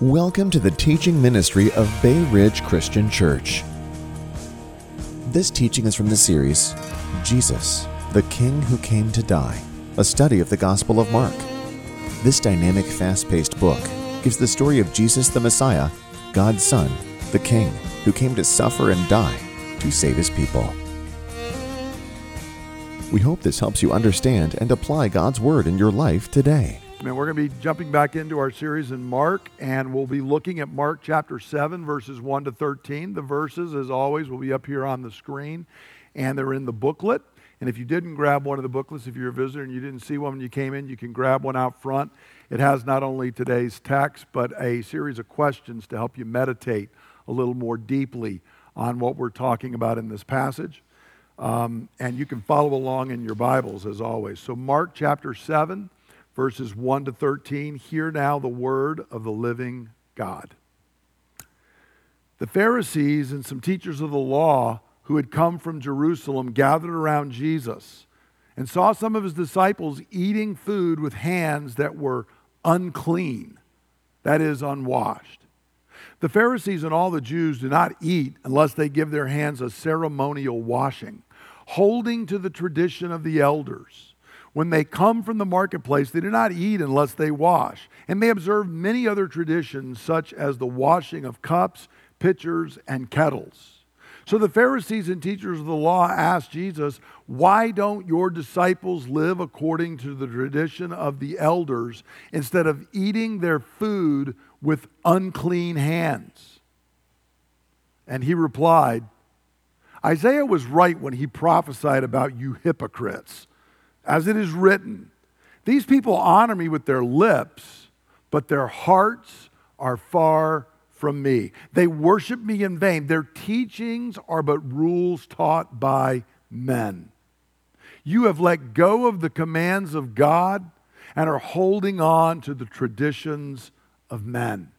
Welcome to the teaching ministry of Bay Ridge Christian Church. This teaching is from the series Jesus, the King Who Came to Die, a study of the Gospel of Mark. This dynamic, fast paced book gives the story of Jesus the Messiah, God's Son, the King, who came to suffer and die to save his people. We hope this helps you understand and apply God's Word in your life today. And we're going to be jumping back into our series in Mark, and we'll be looking at Mark chapter 7, verses 1 to 13. The verses, as always, will be up here on the screen, and they're in the booklet. And if you didn't grab one of the booklets, if you're a visitor and you didn't see one when you came in, you can grab one out front. It has not only today's text, but a series of questions to help you meditate a little more deeply on what we're talking about in this passage. Um, and you can follow along in your Bibles, as always. So, Mark chapter 7 verses 1 to 13. Hear now the word of the living God. The Pharisees and some teachers of the law who had come from Jerusalem gathered around Jesus and saw some of his disciples eating food with hands that were unclean, that is, unwashed. The Pharisees and all the Jews do not eat unless they give their hands a ceremonial washing, holding to the tradition of the elders. When they come from the marketplace, they do not eat unless they wash. And they observe many other traditions, such as the washing of cups, pitchers, and kettles. So the Pharisees and teachers of the law asked Jesus, Why don't your disciples live according to the tradition of the elders instead of eating their food with unclean hands? And he replied, Isaiah was right when he prophesied about you hypocrites as it is written, These people honor me with their lips, but their hearts are far from me. They worship me in vain. Their teachings are but rules taught by men. You have let go of the commands of God and are holding on to the traditions of men.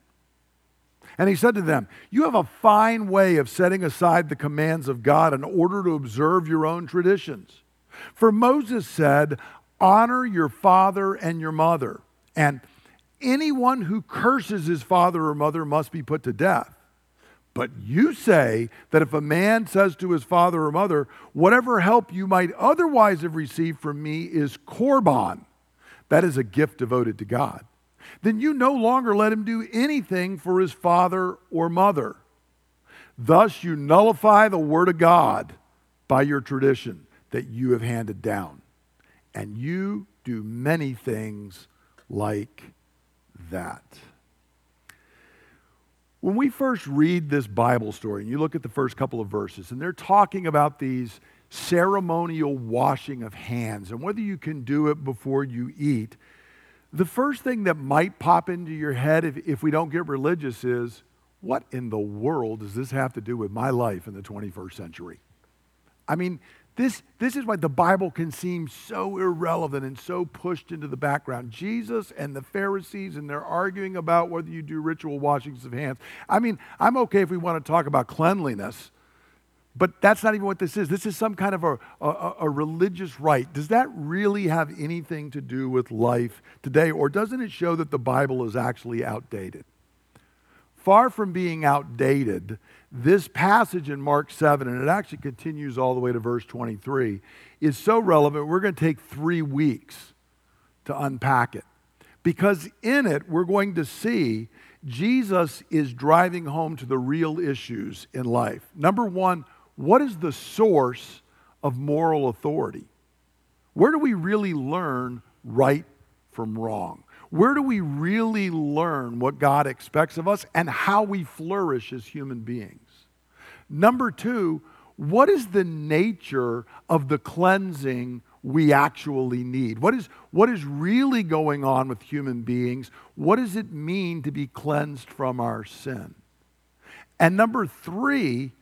And he said to them, You have a fine way of setting aside the commands of God in order to observe your own traditions. For Moses said, Honor your father and your mother. And anyone who curses his father or mother must be put to death. But you say that if a man says to his father or mother, Whatever help you might otherwise have received from me is korban, that is a gift devoted to God, then you no longer let him do anything for his father or mother. Thus you nullify the word of God by your tradition that you have handed down. And you do many things like that. When we first read this Bible story, and you look at the first couple of verses, and they're talking about these ceremonial washing of hands and whether you can do it before you eat, the first thing that might pop into your head if, if we don't get religious is what in the world does this have to do with my life in the 21st century? I mean, this, this is why the Bible can seem so irrelevant and so pushed into the background. Jesus and the Pharisees, and they're arguing about whether you do ritual washings of hands. I mean, I'm okay if we want to talk about cleanliness, but that's not even what this is. This is some kind of a, a, a religious rite. Does that really have anything to do with life today, or doesn't it show that the Bible is actually outdated? Far from being outdated, this passage in Mark 7, and it actually continues all the way to verse 23, is so relevant, we're going to take three weeks to unpack it. Because in it, we're going to see Jesus is driving home to the real issues in life. Number one, what is the source of moral authority? Where do we really learn right from wrong? Where do we really learn what God expects of us and how we flourish as human beings? Number two, what is the nature of the cleansing we actually need? What is, what is really going on with human beings? What does it mean to be cleansed from our sin? And number three,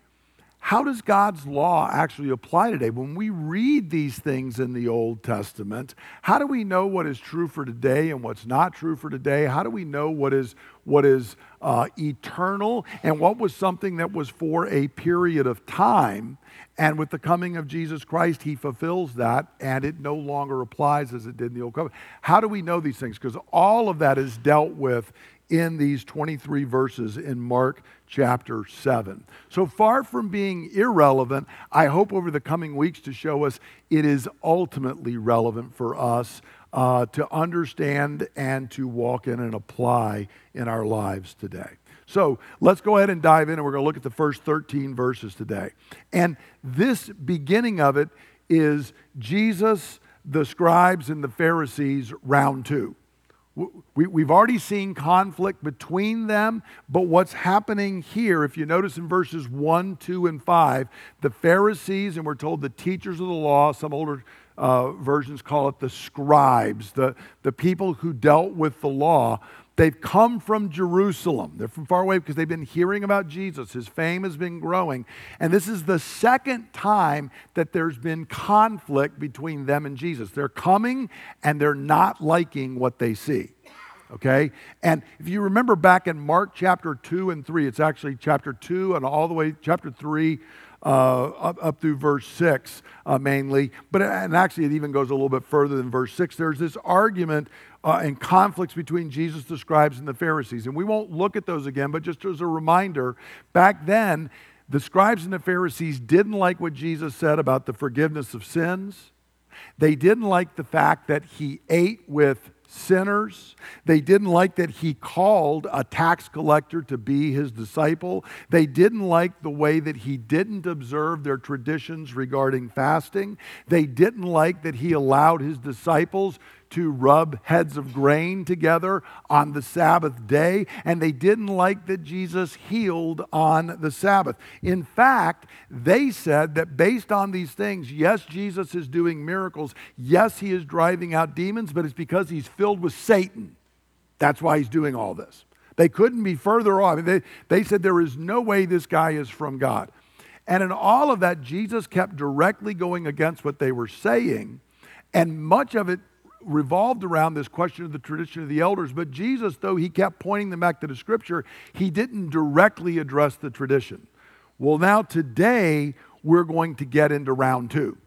how does God's law actually apply today? When we read these things in the Old Testament, how do we know what is true for today and what's not true for today? How do we know what is, what is uh, eternal and what was something that was for a period of time? And with the coming of Jesus Christ, he fulfills that and it no longer applies as it did in the Old Covenant. How do we know these things? Because all of that is dealt with in these 23 verses in Mark chapter 7. So far from being irrelevant, I hope over the coming weeks to show us it is ultimately relevant for us uh, to understand and to walk in and apply in our lives today. So let's go ahead and dive in, and we're going to look at the first 13 verses today. And this beginning of it is Jesus, the scribes, and the Pharisees, round two. We, have already seen conflict between them, but what's happening here, if you notice in verses 1, 2, and 5, the Pharisees, and we're told the teachers of the law, some older uh, versions call it the scribes, the, the people who dealt with the law, They've come from Jerusalem. They're from far away because they've been hearing about Jesus. His fame has been growing. And this is the second time that there's been conflict between them and Jesus. They're coming and they're not liking what they see. Okay? And if you remember back in Mark chapter 2 and 3, it's actually chapter 2 and all the way, chapter 3, uh, up, up through verse 6 uh, mainly. But and actually, it even goes a little bit further than verse 6. There's this argument uh, and conflicts between Jesus, the scribes, and the Pharisees. And we won't look at those again, but just as a reminder, back then, the scribes and the Pharisees didn't like what Jesus said about the forgiveness of sins. They didn't like the fact that he ate with sinners. They didn't like that he called a tax collector to be his disciple. They didn't like the way that he didn't observe their traditions regarding fasting. They didn't like that he allowed his disciples to rub heads of grain together on the Sabbath day, and they didn't like that Jesus healed on the Sabbath. In fact, they said that based on these things, yes, Jesus is doing miracles, yes, he is driving out demons, but it's because he's filled with Satan. That's why he's doing all this. They couldn't be further off. They, they said there is no way this guy is from God. And in all of that, Jesus kept directly going against what they were saying. And much of it revolved around this question of the tradition of the elders. But Jesus, though he kept pointing them back to the scripture, he didn't directly address the tradition. Well, now today, we're going to get into round two.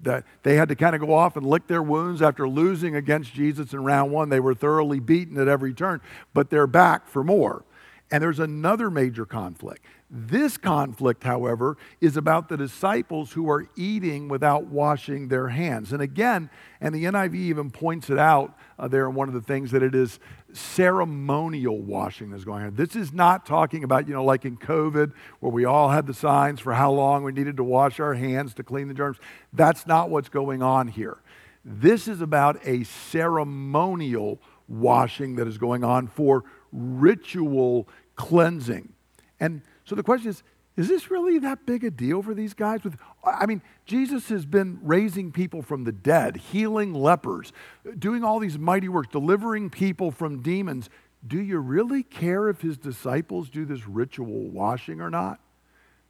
That they had to kind of go off and lick their wounds after losing against Jesus in round one. They were thoroughly beaten at every turn, but they're back for more. And there's another major conflict. This conflict, however, is about the disciples who are eating without washing their hands. And again, and the NIV even points it out uh, there in one of the things that it is ceremonial washing that's going on. This is not talking about, you know, like in COVID, where we all had the signs for how long we needed to wash our hands to clean the germs. That's not what's going on here. This is about a ceremonial washing that is going on for ritual cleansing. And so the question is is this really that big a deal for these guys? With, I mean, Jesus has been raising people from the dead, healing lepers, doing all these mighty works, delivering people from demons. Do you really care if his disciples do this ritual washing or not?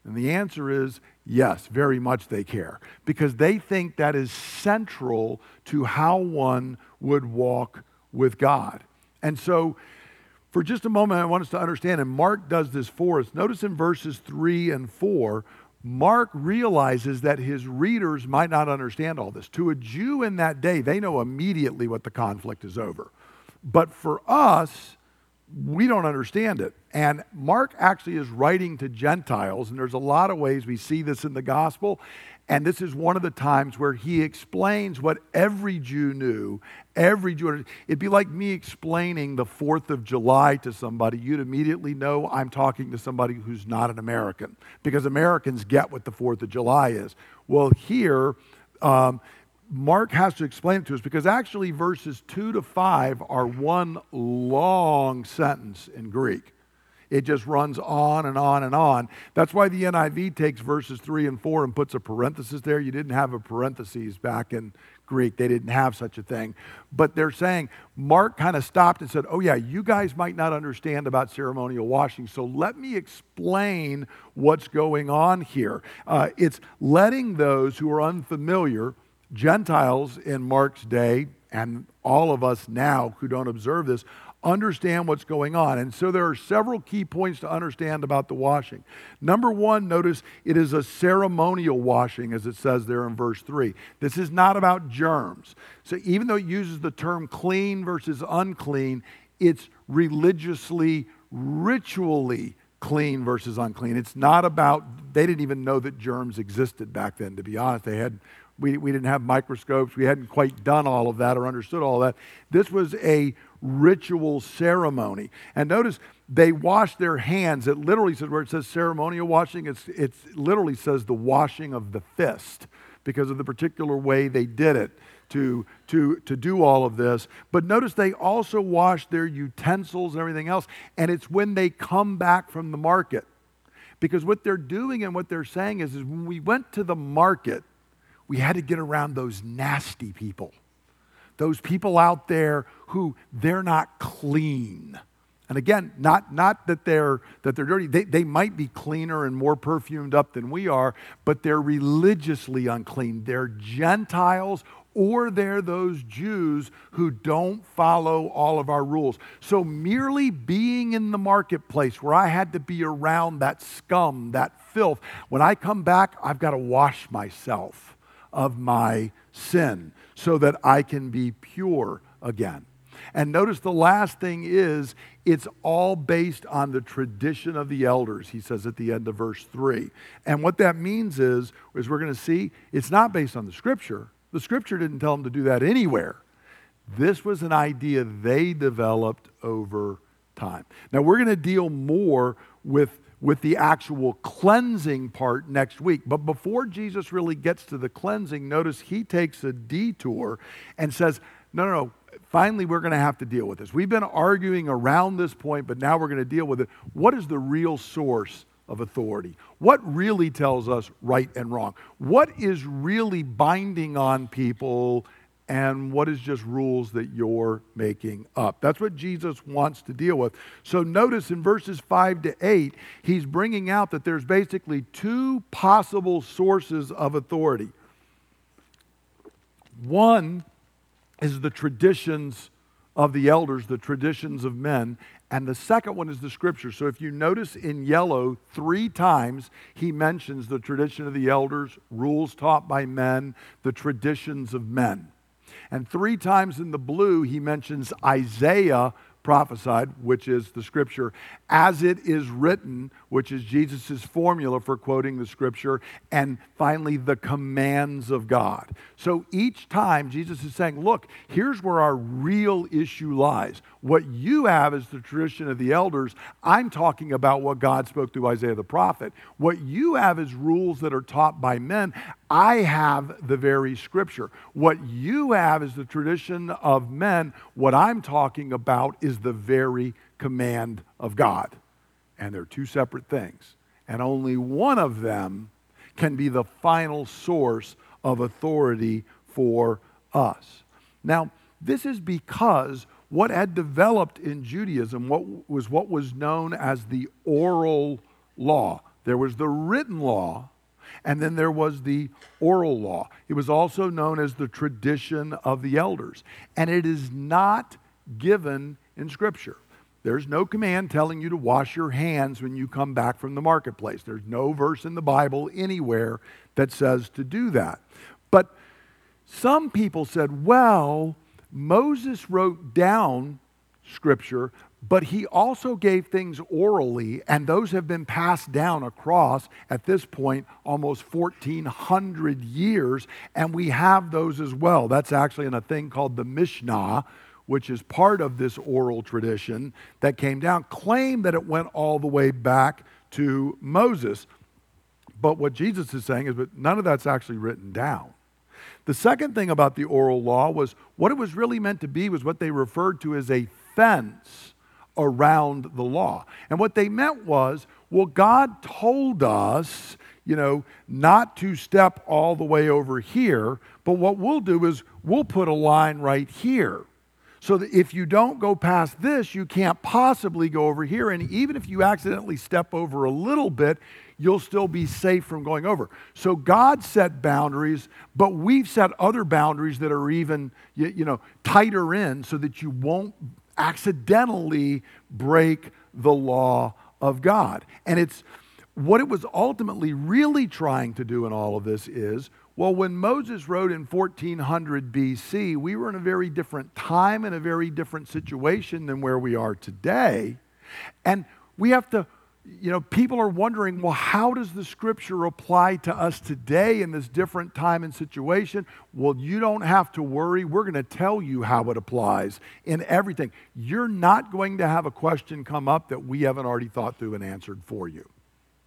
And the answer is yes, very much they care, because they think that is central to how one would walk with God. And so for just a moment, I want us to understand, and Mark does this for us. Notice in verses 3 and 4, Mark realizes that his readers might not understand all this. To a Jew in that day, they know immediately what the conflict is over. But for us, we don't understand it. And Mark actually is writing to Gentiles, and there's a lot of ways we see this in the gospel. And this is one of the times where he explains what every Jew knew. Every Jew, it'd be like me explaining the 4th of July to somebody. You'd immediately know I'm talking to somebody who's not an American because Americans get what the 4th of July is. Well, here, um, Mark has to explain it to us because actually verses 2 to 5 are one long sentence in Greek. It just runs on and on and on. That's why the NIV takes verses 3 and 4 and puts a parenthesis there. You didn't have a parenthesis back in Greek, they didn't have such a thing. But they're saying, Mark kind of stopped and said, Oh, yeah, you guys might not understand about ceremonial washing, so let me explain what's going on here. Uh, it's letting those who are unfamiliar, Gentiles in Mark's day, and all of us now who don't observe this, understand what's going on. And so there are several key points to understand about the washing. Number one, notice it is a ceremonial washing, as it says there in verse 3. This is not about germs. So even though it uses the term clean versus unclean, it's religiously, ritually clean versus unclean. It's not about, they didn't even know that germs existed back then, to be honest. They had, we, we didn't have microscopes. We hadn't quite done all of that or understood all that. This was a ritual ceremony. And notice they wash their hands. It literally says, where it says ceremonial washing, it's, it literally says the washing of the fist because of the particular way they did it to, to, to do all of this. But notice they also wash their utensils and everything else. And it's when they come back from the market. Because what they're doing and what they're saying is, is when we went to the market, we had to get around those nasty people. Those people out there who they're not clean. And again, not, not that they're that they're dirty. They, they might be cleaner and more perfumed up than we are, but they're religiously unclean. They're Gentiles or they're those Jews who don't follow all of our rules. So, merely being in the marketplace where I had to be around that scum, that filth, when I come back, I've got to wash myself of my sin so that I can be pure again. And notice the last thing is it's all based on the tradition of the elders, he says at the end of verse 3. And what that means is, as we're going to see, it's not based on the scripture. The scripture didn't tell them to do that anywhere. This was an idea they developed over time. Now, we're going to deal more with, with the actual cleansing part next week. But before Jesus really gets to the cleansing, notice he takes a detour and says, No, no, no. Finally, we're going to have to deal with this. We've been arguing around this point, but now we're going to deal with it. What is the real source of authority. What really tells us right and wrong? What is really binding on people and what is just rules that you're making up? That's what Jesus wants to deal with. So notice in verses 5 to 8, he's bringing out that there's basically two possible sources of authority. One is the traditions of the elders, the traditions of men, and the second one is the scripture. So if you notice in yellow, three times he mentions the tradition of the elders, rules taught by men, the traditions of men. And three times in the blue, he mentions Isaiah prophesied, which is the scripture, as it is written, which is Jesus' formula for quoting the scripture, and finally, the commands of God. So each time Jesus is saying, Look, here's where our real issue lies. What you have is the tradition of the elders. I'm talking about what God spoke through Isaiah the prophet. What you have is rules that are taught by men. I have the very scripture. What you have is the tradition of men. What I'm talking about is the very command of God. And they're two separate things. And only one of them can be the final source of authority for us. Now, this is because what had developed in Judaism what was what was known as the oral law. There was the written law, and then there was the oral law. It was also known as the tradition of the elders. And it is not given in Scripture. There's no command telling you to wash your hands when you come back from the marketplace. There's no verse in the Bible anywhere that says to do that. But some people said, well, Moses wrote down Scripture, but he also gave things orally, and those have been passed down across, at this point, almost 1,400 years, and we have those as well. That's actually in a thing called the Mishnah, which is part of this oral tradition that came down, claim that it went all the way back to Moses. But what Jesus is saying is that none of that's actually written down. The second thing about the oral law was what it was really meant to be was what they referred to as a fence around the law. And what they meant was, well, God told us, you know, not to step all the way over here, but what we'll do is we'll put a line right here. So that if you don't go past this, you can't possibly go over here. And even if you accidentally step over a little bit, you'll still be safe from going over. So God set boundaries, but we've set other boundaries that are even, you, know, tighter in so that you won't accidentally break the law of God. And it's what it was ultimately really trying to do in all of this is Well, when Moses wrote in 1400 BC, we were in a very different time and a very different situation than where we are today. And we have to, you know, people are wondering, well, how does the scripture apply to us today in this different time and situation? Well, you don't have to worry. We're going to tell you how it applies in everything. You're not going to have a question come up that we haven't already thought through and answered for you.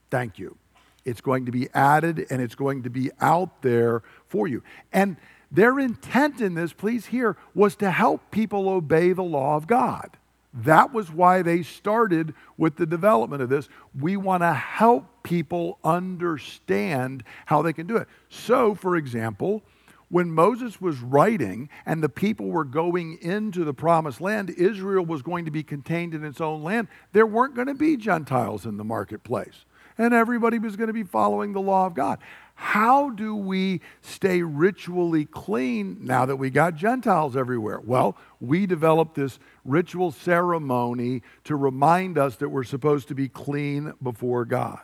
Thank you. It's going to be added and it's going to be out there for you. And their intent in this, please hear, was to help people obey the law of God. That was why they started with the development of this. We want to help people understand how they can do it. So, for example, when Moses was writing and the people were going into the promised land, Israel was going to be contained in its own land. There weren't going to be Gentiles in the marketplace and everybody was going to be following the law of God. How do we stay ritually clean now that we got Gentiles everywhere? Well, we developed this ritual ceremony to remind us that we're supposed to be clean before God.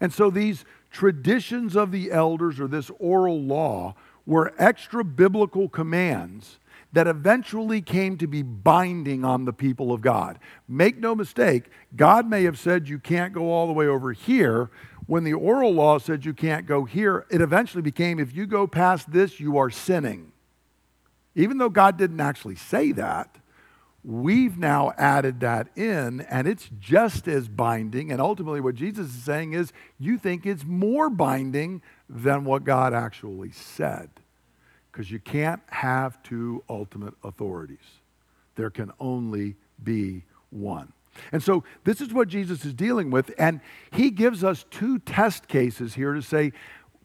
And so these traditions of the elders or this oral law were extra biblical commands that eventually came to be binding on the people of God. Make no mistake, God may have said you can't go all the way over here. When the oral law said you can't go here, it eventually became if you go past this, you are sinning. Even though God didn't actually say that, we've now added that in, and it's just as binding. And ultimately, what Jesus is saying is you think it's more binding than what God actually said because you can't have two ultimate authorities. There can only be one. And so this is what Jesus is dealing with. And he gives us two test cases here to say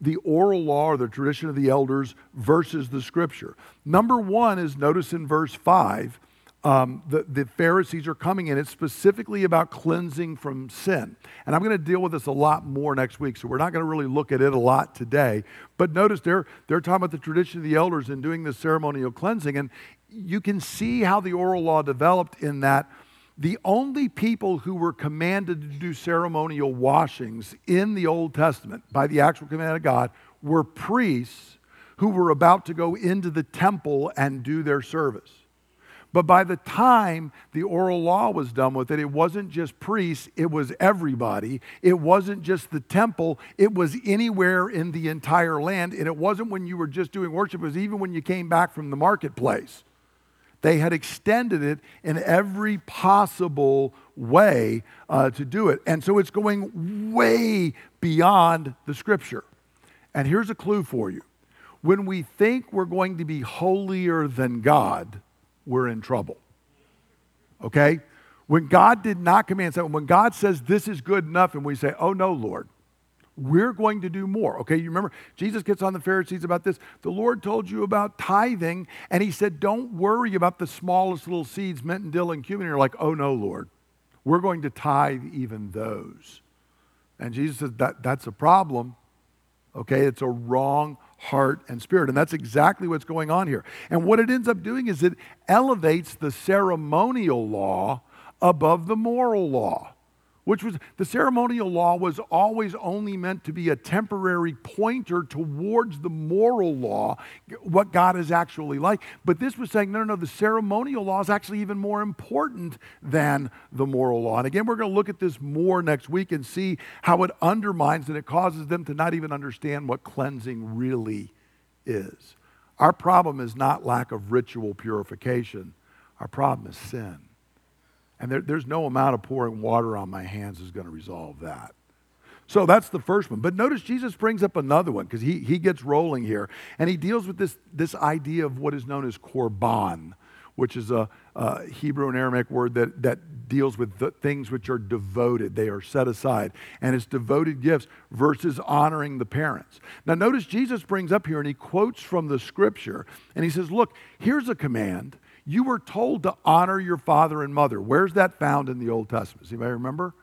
the oral law or the tradition of the elders versus the scripture. Number one is notice in verse 5 um, the, the Pharisees are coming in. It's specifically about cleansing from sin. And I'm going to deal with this a lot more next week, so we're not going to really look at it a lot today. But notice they're, they're talking about the tradition of the elders and doing the ceremonial cleansing. And you can see how the oral law developed in that the only people who were commanded to do ceremonial washings in the Old Testament by the actual command of God were priests who were about to go into the temple and do their service. But by the time the oral law was done with it, it wasn't just priests, it was everybody. It wasn't just the temple, it was anywhere in the entire land. And it wasn't when you were just doing worship, it was even when you came back from the marketplace. They had extended it in every possible way uh, to do it. And so it's going way beyond the scripture. And here's a clue for you when we think we're going to be holier than God, we're in trouble. Okay? When God did not command something, when God says this is good enough, and we say, oh no, Lord, we're going to do more. Okay, you remember Jesus gets on the Pharisees about this. The Lord told you about tithing, and he said, Don't worry about the smallest little seeds, mint and dill and cumin. You're like, Oh no, Lord, we're going to tithe even those. And Jesus says, that, That's a problem. Okay, it's a wrong heart, and spirit. And that's exactly what's going on here. And what it ends up doing is it elevates the ceremonial law above the moral law which was the ceremonial law was always only meant to be a temporary pointer towards the moral law, what God is actually like. But this was saying, no, no, no, the ceremonial law is actually even more important than the moral law. And again, we're going to look at this more next week and see how it undermines and it causes them to not even understand what cleansing really is. Our problem is not lack of ritual purification, our problem is sin. And there, there's no amount of pouring water on my hands is going to resolve that. So that's the first one. But notice Jesus brings up another one because he, he gets rolling here. And he deals with this, this idea of what is known as korban, which is a, a Hebrew and Aramaic word that, that deals with the things which are devoted. They are set aside. And it's devoted gifts versus honoring the parents. Now, notice Jesus brings up here and he quotes from the scripture. And he says, Look, here's a command you were told to honor your father and mother. Where's that found in the Old Testament? Anybody remember?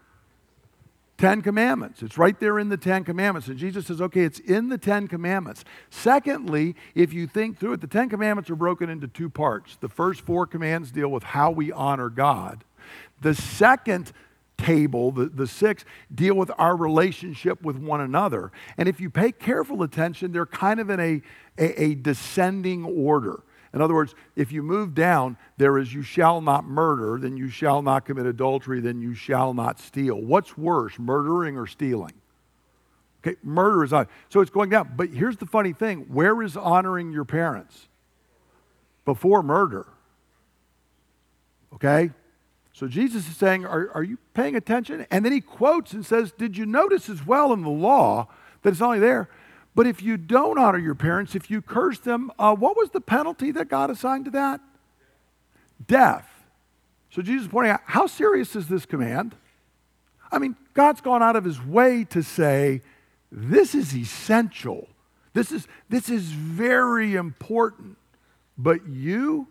Ten Commandments. It's right there in the Ten Commandments. And Jesus says, okay, it's in the Ten Commandments. Secondly, if you think through it, the Ten Commandments are broken into two parts. The first four commands deal with how we honor God. The second table, the, the six, deal with our relationship with one another. And if you pay careful attention, they're kind of in a, a, a descending order. In other words, if you move down, there is you shall not murder, then you shall not commit adultery, then you shall not steal. What's worse, murdering or stealing? Okay, murder is on. So it's going down. But here's the funny thing where is honoring your parents? Before murder. Okay? So Jesus is saying, are, are you paying attention? And then he quotes and says, Did you notice as well in the law that it's only there? But if you don't honor your parents, if you curse them, uh, what was the penalty that God assigned to that? Death. So Jesus is pointing out, how serious is this command? I mean, God's gone out of his way to say, this is essential. This is, this is very important. But you,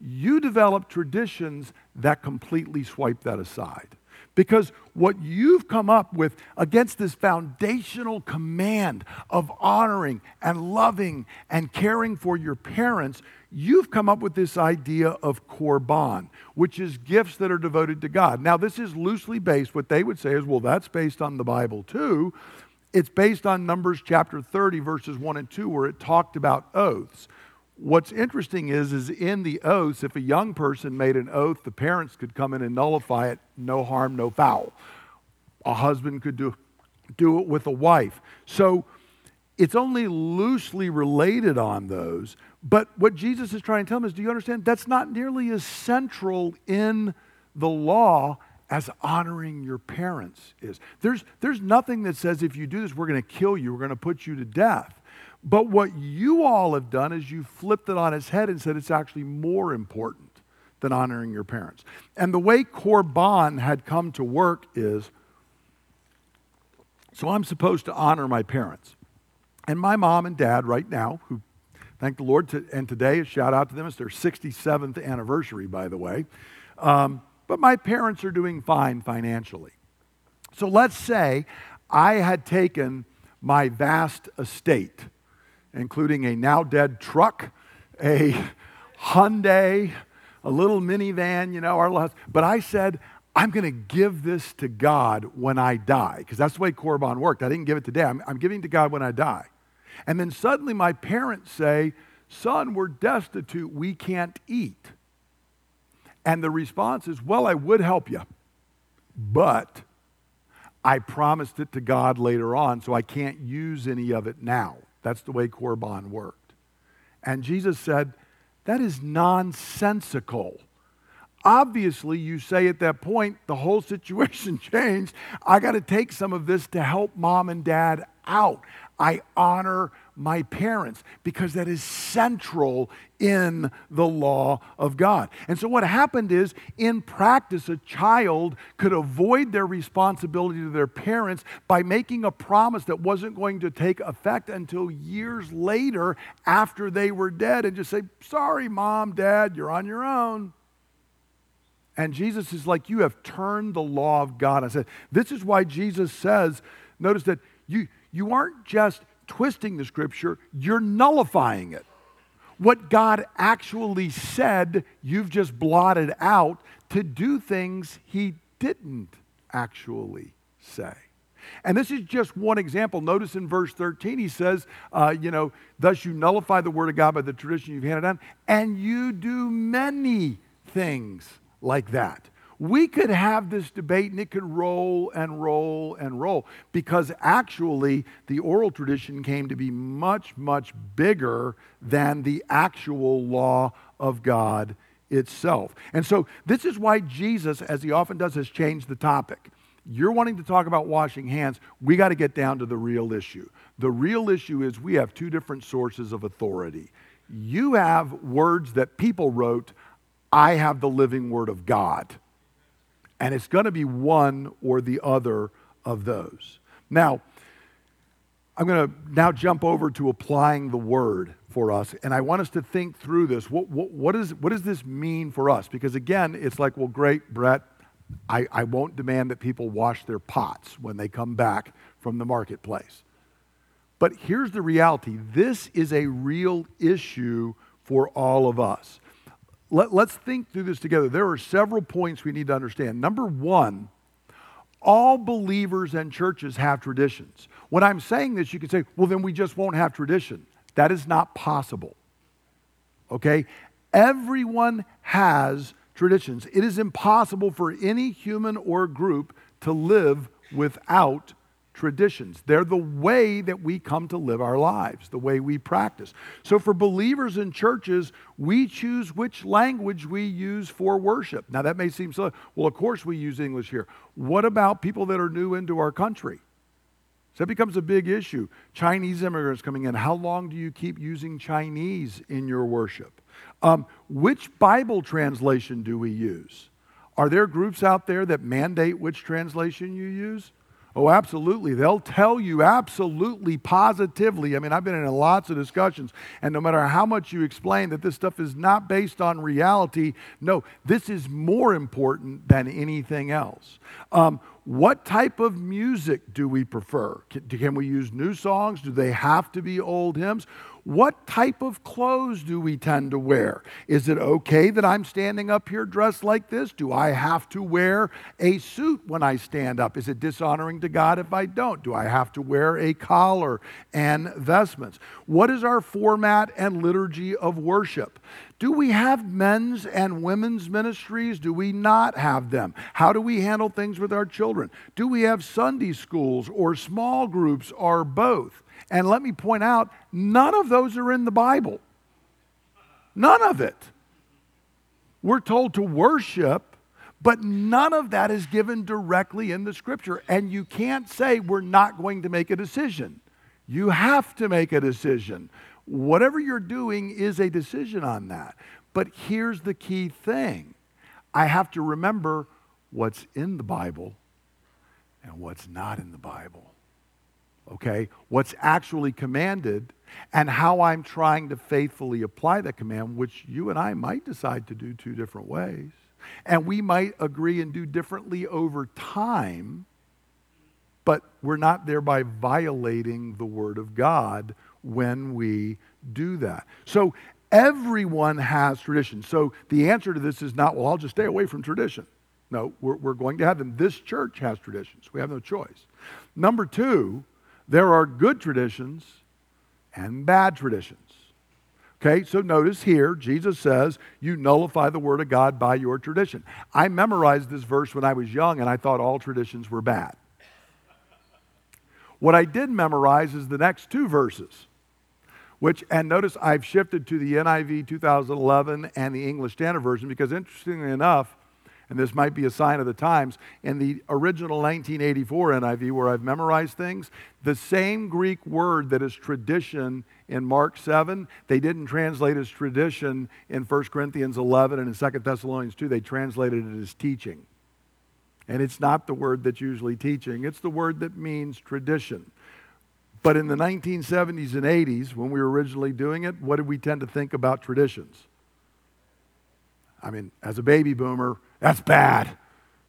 you develop traditions that completely swipe that aside. Because what you've come up with against this foundational command of honoring and loving and caring for your parents, you've come up with this idea of korban, which is gifts that are devoted to God. Now, this is loosely based. What they would say is, well, that's based on the Bible too. It's based on Numbers chapter 30, verses 1 and 2, where it talked about oaths. What's interesting is, is in the oaths, if a young person made an oath, the parents could come in and nullify it, no harm, no foul. A husband could do, do it with a wife. So it's only loosely related on those. But what Jesus is trying to tell them is, do you understand? That's not nearly as central in the law as honoring your parents is. There's, there's nothing that says if you do this, we're going to kill you, we're going to put you to death. But what you all have done is you flipped it on its head and said it's actually more important than honoring your parents. And the way Korban had come to work is so I'm supposed to honor my parents. And my mom and dad, right now, who thank the Lord, to, and today, a shout out to them, it's their 67th anniversary, by the way. Um, but my parents are doing fine financially. So let's say I had taken my vast estate including a now dead truck, a Hyundai, a little minivan, you know, our last. But I said, I'm going to give this to God when I die, because that's the way Korban worked. I didn't give it today. I'm, I'm giving to God when I die. And then suddenly my parents say, Son, we're destitute. We can't eat. And the response is, Well, I would help you, but I promised it to God later on, so I can't use any of it now. That's the way Korban worked. And Jesus said, That is nonsensical. Obviously, you say at that point, the whole situation changed. I got to take some of this to help mom and dad out. I honor my parents because that is central in the law of God. And so, what happened is, in practice, a child could avoid their responsibility to their parents by making a promise that wasn't going to take effect until years later after they were dead and just say, Sorry, mom, dad, you're on your own. And Jesus is like, You have turned the law of God. I said, This is why Jesus says, notice that you, you aren't just twisting the scripture, you're nullifying it. What God actually said, you've just blotted out to do things he didn't actually say. And this is just one example. Notice in verse 13, he says, uh, you know, thus you nullify the word of God by the tradition you've handed down, and you do many things like that we could have this debate and it could roll and roll and roll because actually the oral tradition came to be much, much bigger than the actual law of God itself. And so this is why Jesus, as he often does, has changed the topic. You're wanting to talk about washing hands. We got to get down to the real issue. The real issue is we have two different sources of authority. You have words that people wrote, I have the living word of God. And it's going to be one or the other of those. Now, I'm going to now jump over to applying the word for us. And I want us to think through this. What, what, what, is, what does this mean for us? Because again, it's like, well, great, Brett, I, I won't demand that people wash their pots when they come back from the marketplace. But here's the reality this is a real issue for all of us let, us think through this together. There are several points we need to understand. Number one, all believers and churches have traditions. When I'm saying this, you can say, well, then we just won't have tradition. That is not possible. Okay? Everyone has traditions. It is impossible for any human or group to live without traditions. They're the way that we come to live our lives, the way we practice. So, for believers in churches, we choose which language we use for worship. Now, that may seem so. Well, of course, we use English here. What about people that are new into our country? So that becomes a big issue. Chinese immigrants coming in. How long do you keep using Chinese in your worship? Um, which Bible translation do we use? Are there groups out there that mandate which translation you use? Oh, absolutely. They'll tell you absolutely positively. I mean, I've been in lots of discussions, and no matter how much you explain that this stuff is not based on reality, no, this is more important than anything else. Um, what type of music do we prefer? Can, can we use new songs? Do they have to be old hymns? What type of clothes do we tend to wear? Is it okay that I'm standing up here dressed like this? Do I have to wear a suit when I stand up? Is it dishonoring to God if I don't? Do I have to wear a collar and vestments? What is our format and liturgy of worship? Do we have men's and women's ministries? Do we not have them? How do we handle things with our children? Do we have Sunday schools or small groups or both? And let me point out, none of those are in the Bible. None of it. We're told to worship, but none of that is given directly in the scripture. And you can't say we're not going to make a decision. You have to make a decision. Whatever you're doing is a decision on that. But here's the key thing I have to remember what's in the Bible and what's not in the Bible okay, what's actually commanded, and how I'm trying to faithfully apply that command, which you and I might decide to do two different ways. And we might agree and do differently over time, but we're not thereby violating the Word of God when we do that. So everyone has traditions. So the answer to this is not, well, I'll just stay away from tradition. No, we're, we're going to have them. This church has traditions. We have no choice. Number two, there are good traditions and bad traditions. Okay, so notice here, Jesus says, You nullify the word of God by your tradition. I memorized this verse when I was young and I thought all traditions were bad. What I did memorize is the next two verses, which, and notice I've shifted to the NIV 2011 and the English Standard Version because, interestingly enough, and this might be a sign of the times, in the original 1984 NIV, where I've memorized things, the same Greek word that is tradition in Mark 7, they didn't translate as tradition in 1 Corinthians 11 and in 2 Thessalonians 2. They translated it as teaching. And it's not the word that's usually teaching, it's the word that means tradition. But in the 1970s and 80s, when we were originally doing it, what did we tend to think about traditions? I mean, as a baby boomer, that's bad.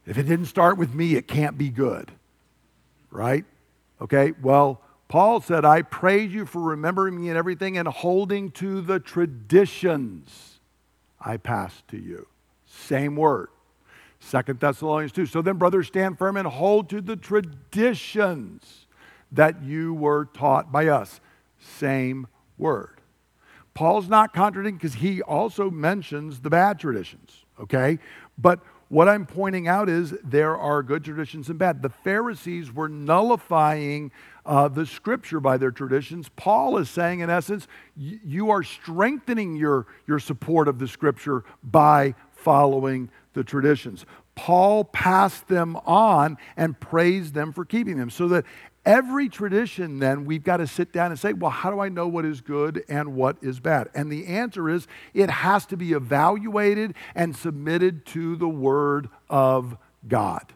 If it didn't start with me, it can't be good. Right? Okay, well, Paul said, I praise you for remembering me and everything and holding to the traditions I passed to you. Same word. Second Thessalonians 2. So then, brothers, stand firm and hold to the traditions that you were taught by us. Same word. Paul's not contradicting because he also mentions the bad traditions, okay? But what I'm pointing out is there are good traditions and bad. The Pharisees were nullifying uh, the scripture by their traditions. Paul is saying, in essence, you are strengthening your, your support of the scripture by following the traditions. Paul passed them on and praised them for keeping them. So that Every tradition, then, we've got to sit down and say, well, how do I know what is good and what is bad? And the answer is it has to be evaluated and submitted to the Word of God.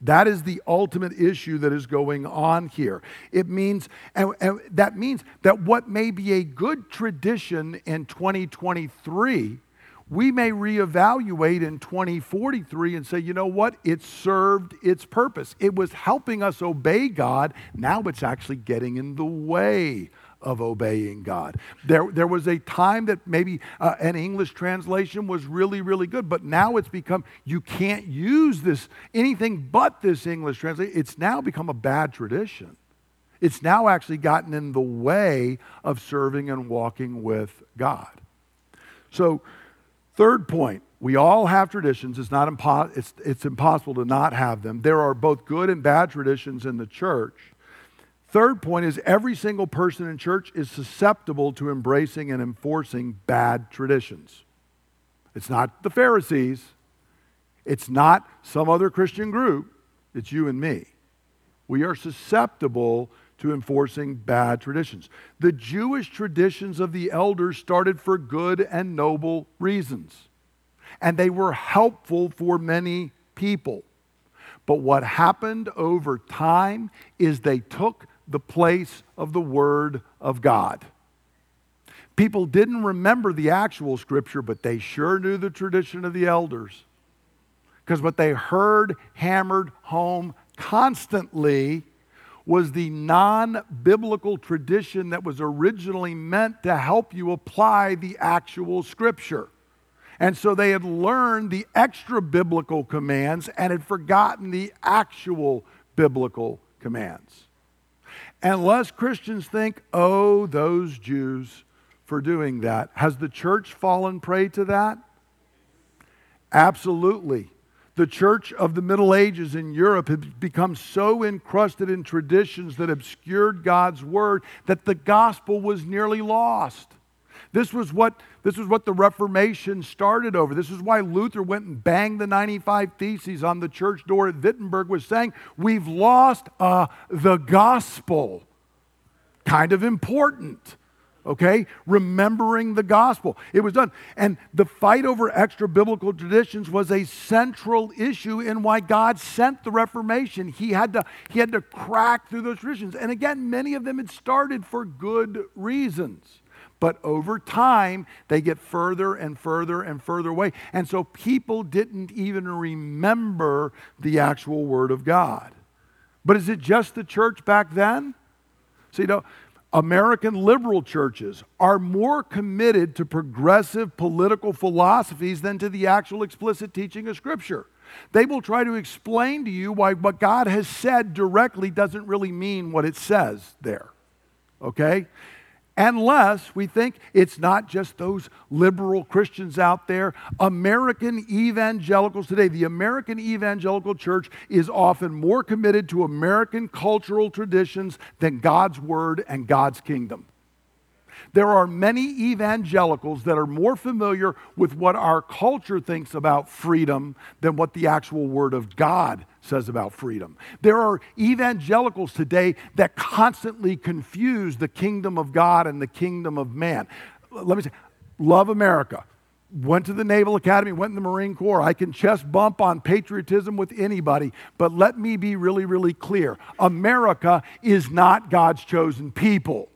That is the ultimate issue that is going on here. It means, and, and that means that what may be a good tradition in 2023 we may reevaluate in 2043 and say, you know what? It served its purpose. It was helping us obey God. Now it's actually getting in the way of obeying God. There, there was a time that maybe uh, an English translation was really, really good, but now it's become, you can't use this, anything but this English translation. It's now become a bad tradition. It's now actually gotten in the way of serving and walking with God. So, third point, we all have traditions. It's, not impo- it's, it's impossible to not have them. There are both good and bad traditions in the church. Third point is every single person in church is susceptible to embracing and enforcing bad traditions. It's not the Pharisees, it's not some other Christian group, it's you and me. We are susceptible to enforcing bad traditions. The Jewish traditions of the elders started for good and noble reasons, and they were helpful for many people. But what happened over time is they took the place of the Word of God. People didn't remember the actual scripture, but they sure knew the tradition of the elders. Because what they heard hammered home constantly was the non biblical tradition that was originally meant to help you apply the actual scripture. And so they had learned the extra biblical commands and had forgotten the actual biblical commands. Unless Christians think, oh, those Jews for doing that. Has the church fallen prey to that? Absolutely. The church of the Middle Ages in Europe had become so encrusted in traditions that obscured God's word that the gospel was nearly lost. This was what, this was what the Reformation started over. This is why Luther went and banged the 95 Theses on the church door at Wittenberg, was saying, We've lost uh, the gospel. Kind of important okay? Remembering the gospel. It was done. And the fight over extra biblical traditions was a central issue in why God sent the Reformation. He had to, he had to crack through those traditions. And again, many of them had started for good reasons. But over time, they get further and further and further away. And so people didn't even remember the actual Word of God. But is it just the church back then? So, you know, American liberal churches are more committed to progressive political philosophies than to the actual explicit teaching of Scripture. They will try to explain to you why what God has said directly doesn't really mean what it says there. Okay? Unless we think it's not just those liberal Christians out there. American evangelicals today, the American evangelical church is often more committed to American cultural traditions than God's word and God's kingdom. There are many evangelicals that are more familiar with what our culture thinks about freedom than what the actual Word of God says about freedom. There are evangelicals today that constantly confuse the kingdom of God and the kingdom of man. Let me say, love America. Went to the Naval Academy, went in the Marine Corps. I can chest bump on patriotism with anybody, but let me be really, really clear. America is not God's chosen people.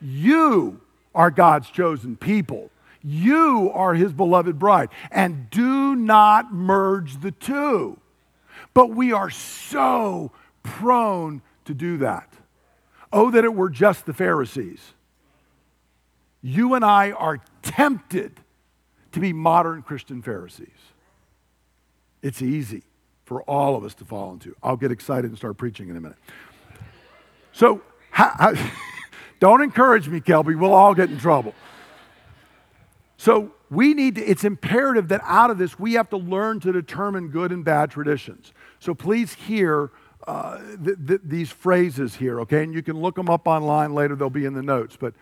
You are God's chosen people. You are his beloved bride. And do not merge the two. But we are so prone to do that. Oh, that it were just the Pharisees. You and I are tempted to be modern Christian Pharisees. It's easy for all of us to fall into. I'll get excited and start preaching in a minute. So, how Don't encourage me, Kelby. We'll all get in trouble. So we need to, it's imperative that out of this, we have to learn to determine good and bad traditions. So please hear uh, th- th- these phrases here, okay? And you can look them up online later, they'll be in the notes. But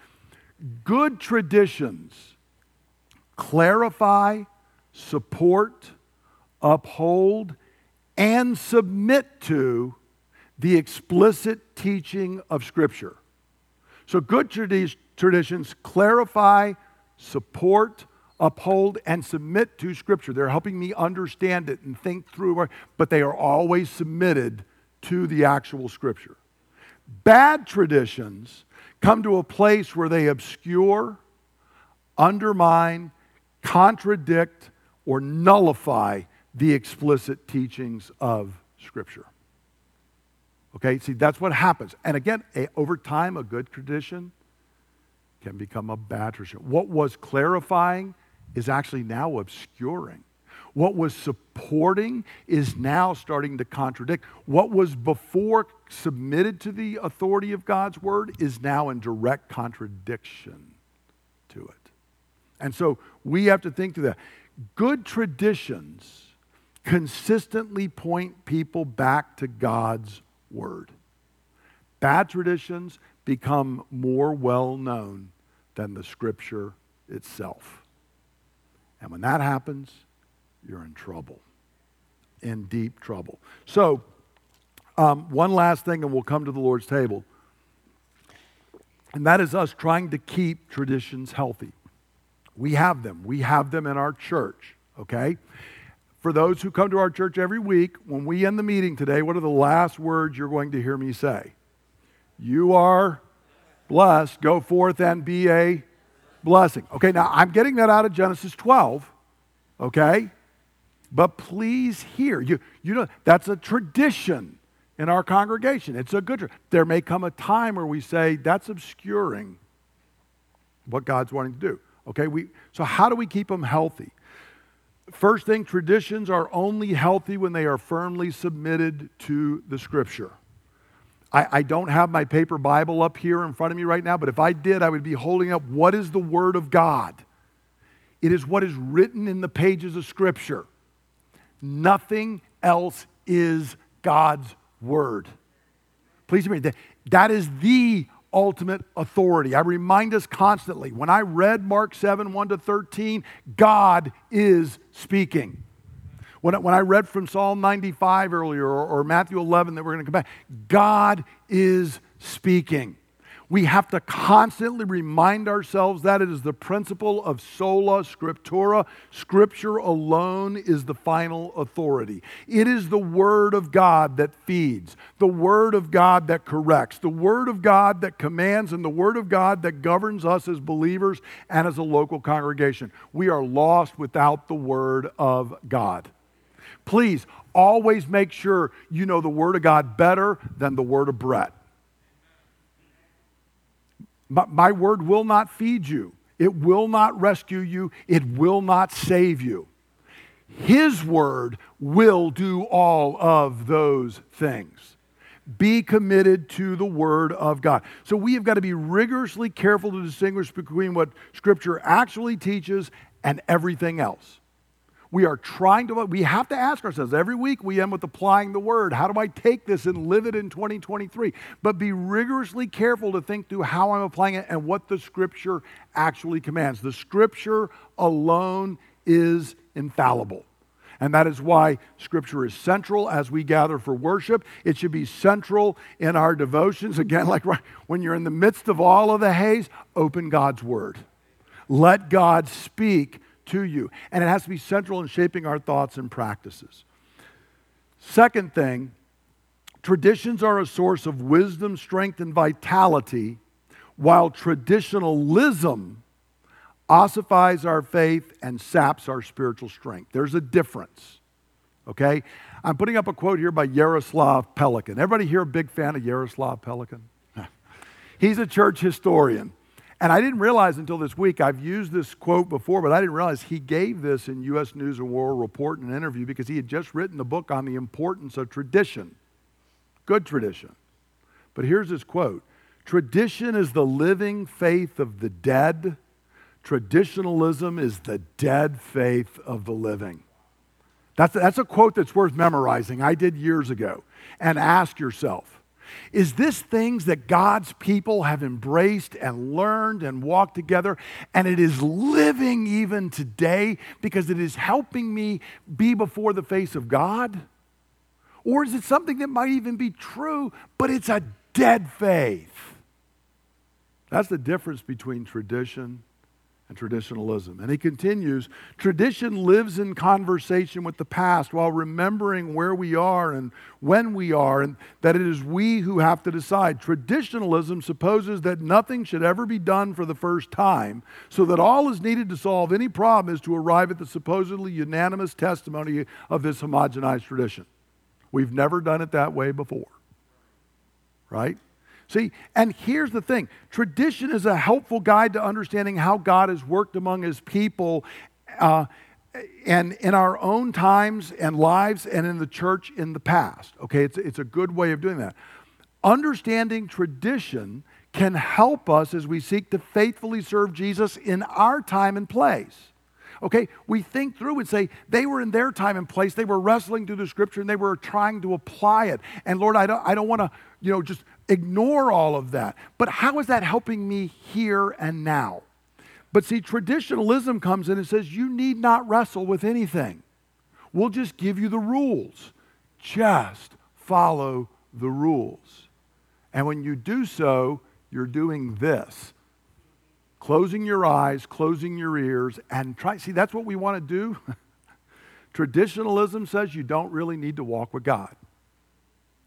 good traditions clarify, support, uphold, and submit to the explicit teaching of Scripture. So, good traditions clarify, support, uphold, and submit to Scripture. They're helping me understand it and think through, but they are always submitted to the actual Scripture. Bad traditions come to a place where they obscure, undermine, contradict, or nullify the explicit teachings of Scripture. Okay, see, that's what happens. And again, a, over time, a good tradition can become a bad tradition. What was clarifying is actually now obscuring. What was supporting is now starting to contradict. What was before submitted to the authority of God's word is now in direct contradiction to it. And so we have to think through that. Good traditions consistently point people back to God's word. Bad traditions become more well known than the scripture itself. And when that happens, you're in trouble, in deep trouble. So, um, one last thing, and we'll come to the Lord's table. And that is us trying to keep traditions healthy. We have them. We have them in our church, okay? For those who come to our church every week, when we end the meeting today, what are the last words you're going to hear me say? You are blessed. Go forth and be a blessing. Okay, now I'm getting that out of Genesis 12, okay? But please hear, you, you know, that's a tradition in our congregation. It's a good, there may come a time where we say that's obscuring what God's wanting to do. Okay, we, so how do we keep them healthy? First thing, traditions are only healthy when they are firmly submitted to the scripture. I, I, don't have my paper Bible up here in front of me right now, but if I did, I would be holding up what is the Word of God. It is what is written in the pages of Scripture. Nothing else is God's Word. Please me. That, that is the ultimate authority. I remind us constantly when I read Mark 7 1 to 13, God is speaking. When, when I read from Psalm 95 earlier or, or Matthew 11 that we're going to come back, God is speaking. We have to constantly remind ourselves that it is the principle of sola scriptura. Scripture alone is the final authority. It is the Word of God that feeds, the Word of God that corrects, the Word of God that commands, and the Word of God that governs us as believers and as a local congregation. We are lost without the Word of God. Please always make sure you know the Word of God better than the Word of Brett. My, my word will not feed you, it will not rescue you, it will not save you. His word will do all of those things. Be committed to the Word of God. So we have got to be rigorously careful to distinguish between what Scripture actually teaches and everything else. We are trying to, we have to ask ourselves every week we end with applying the word. How do I take this and live it in 2023? But be rigorously careful to think through how I'm applying it and what the scripture actually commands. The scripture alone is infallible. And that is why Scripture is central as we gather for worship. It should be central in our devotions. Again, like when you're in the midst of all of the haze, open God's Word. Let God speak to you. And it has to be central in shaping our thoughts and practices. Second thing, traditions are a source of wisdom, strength, and vitality, while traditionalism ossifies our faith and saps our spiritual strength. There's a difference. Okay? I'm putting up a quote here by Yaroslav Pelikan. Everybody here a big fan of Yaroslav Pelikan? He's a church historian. And I didn't realize until this week, I've used this quote before, but I didn't realize he gave this in U.S. News and World Report in an interview because he had just written a book on the importance of tradition. Good tradition. But here's his quote Tradition is the living faith of the dead, traditionalism is the dead faith of the living. That's, that's a quote that's worth memorizing. I did years ago. And ask yourself, is this things that God's people have embraced and learned and walked together, and it is living even today because it is helping me be before the face of God? Or is it something that might even be true, but it's a dead faith? That's the difference between tradition and traditionalism. And he continues tradition lives in conversation with the past while remembering where we are and when we are, and that it is we who have to decide. Traditionalism supposes that nothing should ever be done for the first time, so that all is needed to solve any problem is to arrive at the supposedly unanimous testimony of this homogenized tradition. We've never done it that way before, right? See, and here's the thing tradition is a helpful guide to understanding how God has worked among his people uh, and in our own times and lives and in the church in the past. Okay, it's, it's a good way of doing that. Understanding tradition can help us as we seek to faithfully serve Jesus in our time and place. Okay, we think through and say they were in their time and place. They were wrestling through the scripture and they were trying to apply it. And Lord, I don't, I don't want to, you know, just ignore all of that. But how is that helping me here and now? But see, traditionalism comes in and says you need not wrestle with anything. We'll just give you the rules. Just follow the rules. And when you do so, you're doing this closing your eyes, closing your ears, and try. See, that's what we want to do. Traditionalism says you don't really need to walk with God,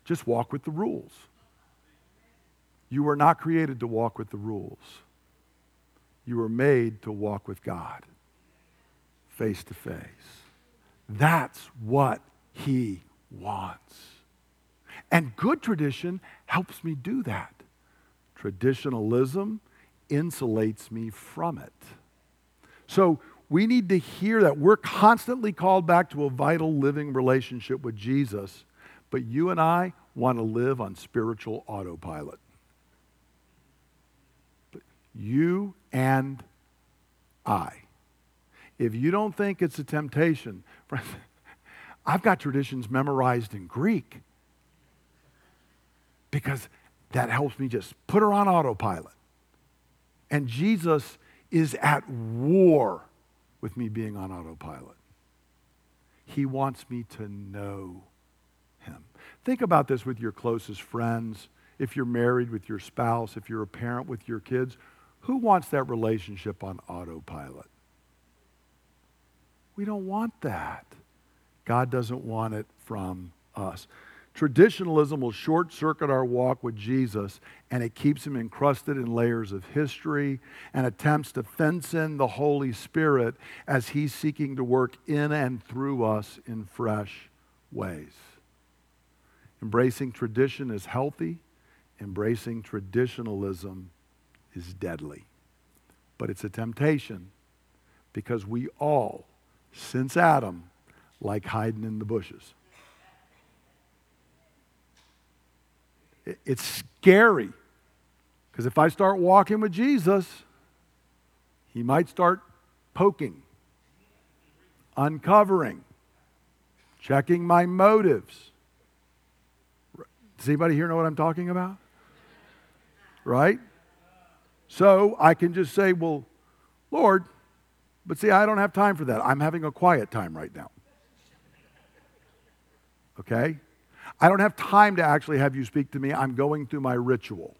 just walk with the rules. You were not created to walk with the rules, you were made to walk with God face to face. That's what He wants. And good tradition helps me do that. Traditionalism insulates me from it. So we need to hear that. We're constantly called back to a vital living relationship with Jesus, but you and I want to live on spiritual autopilot. You and I. If you don't think it's a temptation, I've got traditions memorized in Greek because that helps me just put her on autopilot. And Jesus is at war with me being on autopilot. He wants me to know him. Think about this with your closest friends. If you're married with your spouse, if you're a parent with your kids, who wants that relationship on autopilot? We don't want that. God doesn't want it from us. Traditionalism will short circuit our walk with Jesus and it keeps him encrusted in layers of history and attempts to fence in the Holy Spirit as he's seeking to work in and through us in fresh ways. Embracing tradition is healthy, embracing traditionalism is deadly. But it's a temptation because we all, since Adam, like hiding in the bushes. It's scary because if I start walking with Jesus, he might start poking, uncovering, checking my motives. Does anybody here know what I'm talking about? Right? So I can just say, well, Lord, but see, I don't have time for that. I'm having a quiet time right now. Okay? I don't have time to actually have you speak to me. I'm going through my ritual.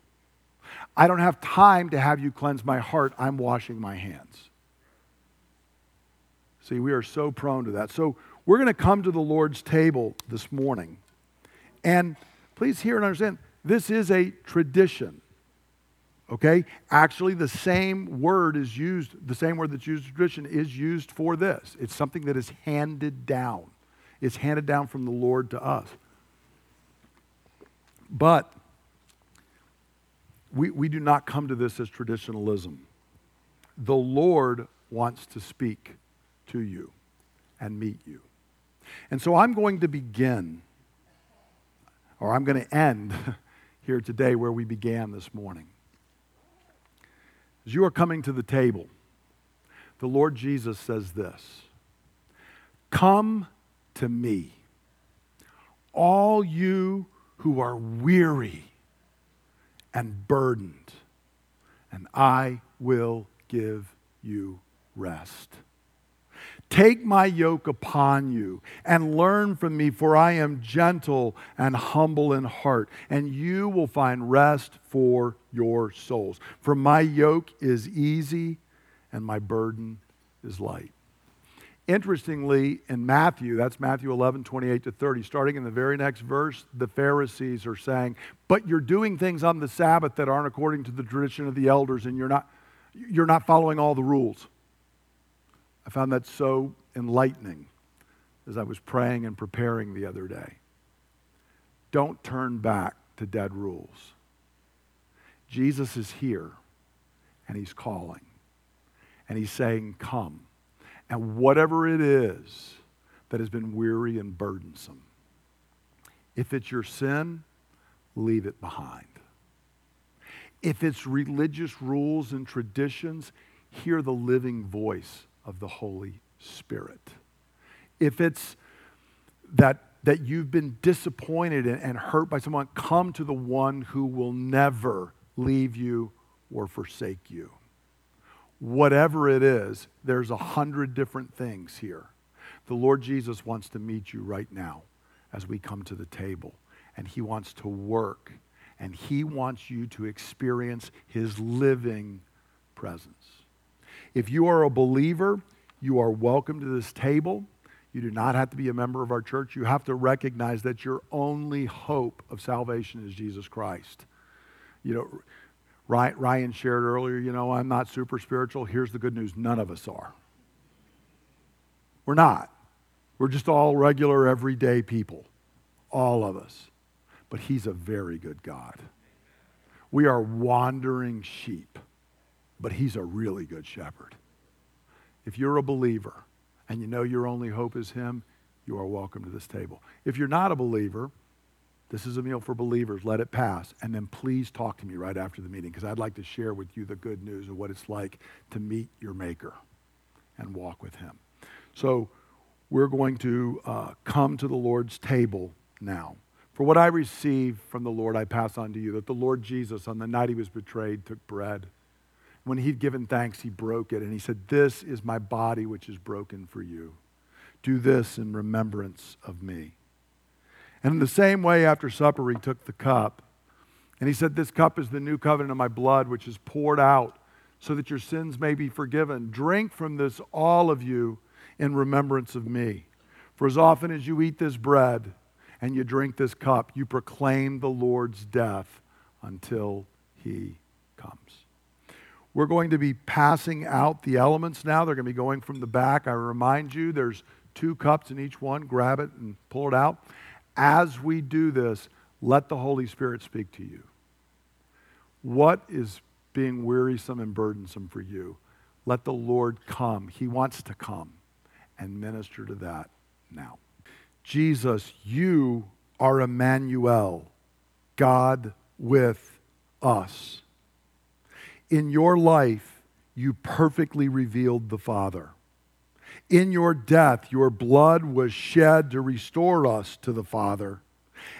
I don't have time to have you cleanse my heart. I'm washing my hands. See, we are so prone to that. So we're going to come to the Lord's table this morning. And please hear and understand this is a tradition. Okay? Actually, the same word is used, the same word that's used in tradition is used for this. It's something that is handed down. It's handed down from the Lord to us. But we, we do not come to this as traditionalism. The Lord wants to speak to you and meet you. And so I'm going to begin, or I'm going to end here today where we began this morning. As you are coming to the table, the Lord Jesus says this Come to me, all you who are weary and burdened, and I will give you rest. Take my yoke upon you and learn from me, for I am gentle and humble in heart, and you will find rest for your souls. For my yoke is easy and my burden is light. Interestingly, in Matthew, that's Matthew 11, 28 to 30, starting in the very next verse, the Pharisees are saying, But you're doing things on the Sabbath that aren't according to the tradition of the elders, and you're not, you're not following all the rules. I found that so enlightening as I was praying and preparing the other day. Don't turn back to dead rules. Jesus is here and he's calling and he's saying, Come. And whatever it is that has been weary and burdensome, if it's your sin, leave it behind. If it's religious rules and traditions, hear the living voice of the Holy Spirit. If it's that, that you've been disappointed and hurt by someone, come to the one who will never leave you or forsake you. Whatever it is, there's a hundred different things here. The Lord Jesus wants to meet you right now as we come to the table, and He wants to work, and He wants you to experience His living presence. If you are a believer, you are welcome to this table. You do not have to be a member of our church. You have to recognize that your only hope of salvation is Jesus Christ. You know, Ryan shared earlier, you know, I'm not super spiritual. Here's the good news none of us are. We're not. We're just all regular, everyday people, all of us. But He's a very good God. We are wandering sheep, but He's a really good shepherd. If you're a believer and you know your only hope is Him, you are welcome to this table. If you're not a believer, this is a meal for believers. Let it pass. And then please talk to me right after the meeting because I'd like to share with you the good news of what it's like to meet your Maker and walk with Him. So we're going to uh, come to the Lord's table now. For what I received from the Lord, I pass on to you that the Lord Jesus, on the night he was betrayed, took bread. When he'd given thanks, he broke it and he said, This is my body which is broken for you. Do this in remembrance of me. And in the same way, after supper, he took the cup. And he said, This cup is the new covenant of my blood, which is poured out so that your sins may be forgiven. Drink from this, all of you, in remembrance of me. For as often as you eat this bread and you drink this cup, you proclaim the Lord's death until he comes. We're going to be passing out the elements now. They're going to be going from the back. I remind you, there's two cups in each one. Grab it and pull it out. As we do this, let the Holy Spirit speak to you. What is being wearisome and burdensome for you? Let the Lord come. He wants to come and minister to that now. Jesus, you are Emmanuel, God with us. In your life, you perfectly revealed the Father. In your death, your blood was shed to restore us to the Father.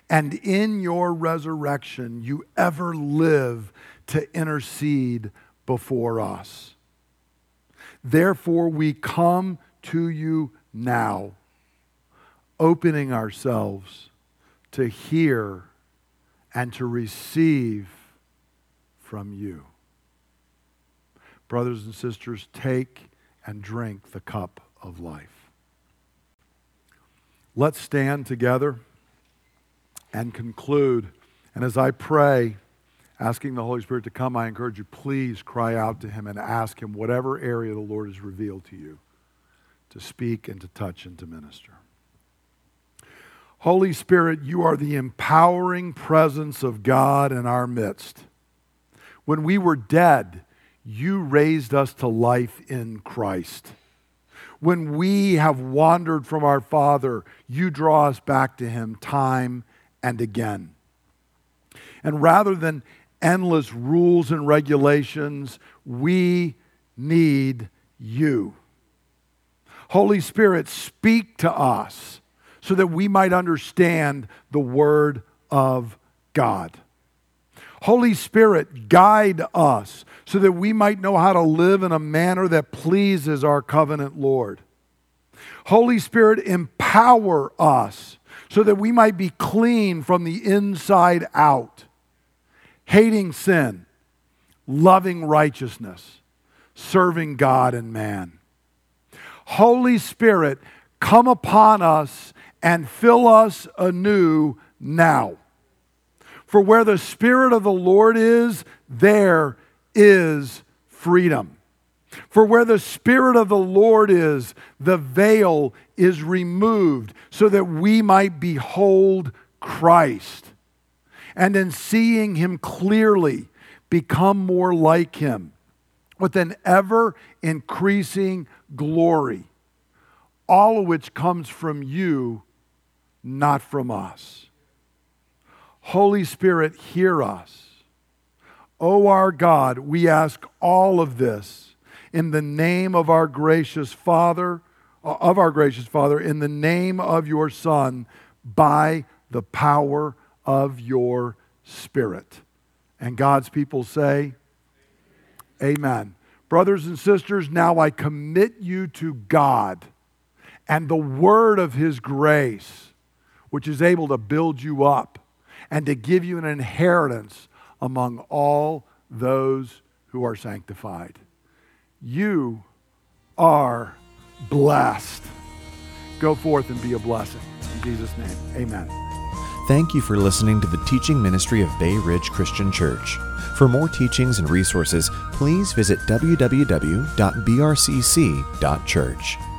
And in your resurrection, you ever live to intercede before us. Therefore, we come to you now, opening ourselves to hear and to receive from you. Brothers and sisters, take and drink the cup of life. Let's stand together and conclude. And as I pray, asking the Holy Spirit to come, I encourage you, please cry out to Him and ask Him whatever area the Lord has revealed to you to speak and to touch and to minister. Holy Spirit, you are the empowering presence of God in our midst. When we were dead, you raised us to life in Christ. When we have wandered from our Father, you draw us back to Him time and again. And rather than endless rules and regulations, we need you. Holy Spirit, speak to us so that we might understand the Word of God. Holy Spirit, guide us so that we might know how to live in a manner that pleases our covenant Lord. Holy Spirit, empower us so that we might be clean from the inside out, hating sin, loving righteousness, serving God and man. Holy Spirit, come upon us and fill us anew now. For where the Spirit of the Lord is, there is freedom. For where the Spirit of the Lord is, the veil is removed so that we might behold Christ. And in seeing him clearly, become more like him with an ever increasing glory, all of which comes from you, not from us. Holy Spirit, hear us. O our God, we ask all of this in the name of our gracious Father, uh, of our gracious Father, in the name of your Son, by the power of your Spirit. And God's people say, Amen. Brothers and sisters, now I commit you to God and the word of his grace, which is able to build you up and to give you an inheritance among all those who are sanctified. You are blessed. Go forth and be a blessing. In Jesus' name, amen. Thank you for listening to the teaching ministry of Bay Ridge Christian Church. For more teachings and resources, please visit www.brcc.church.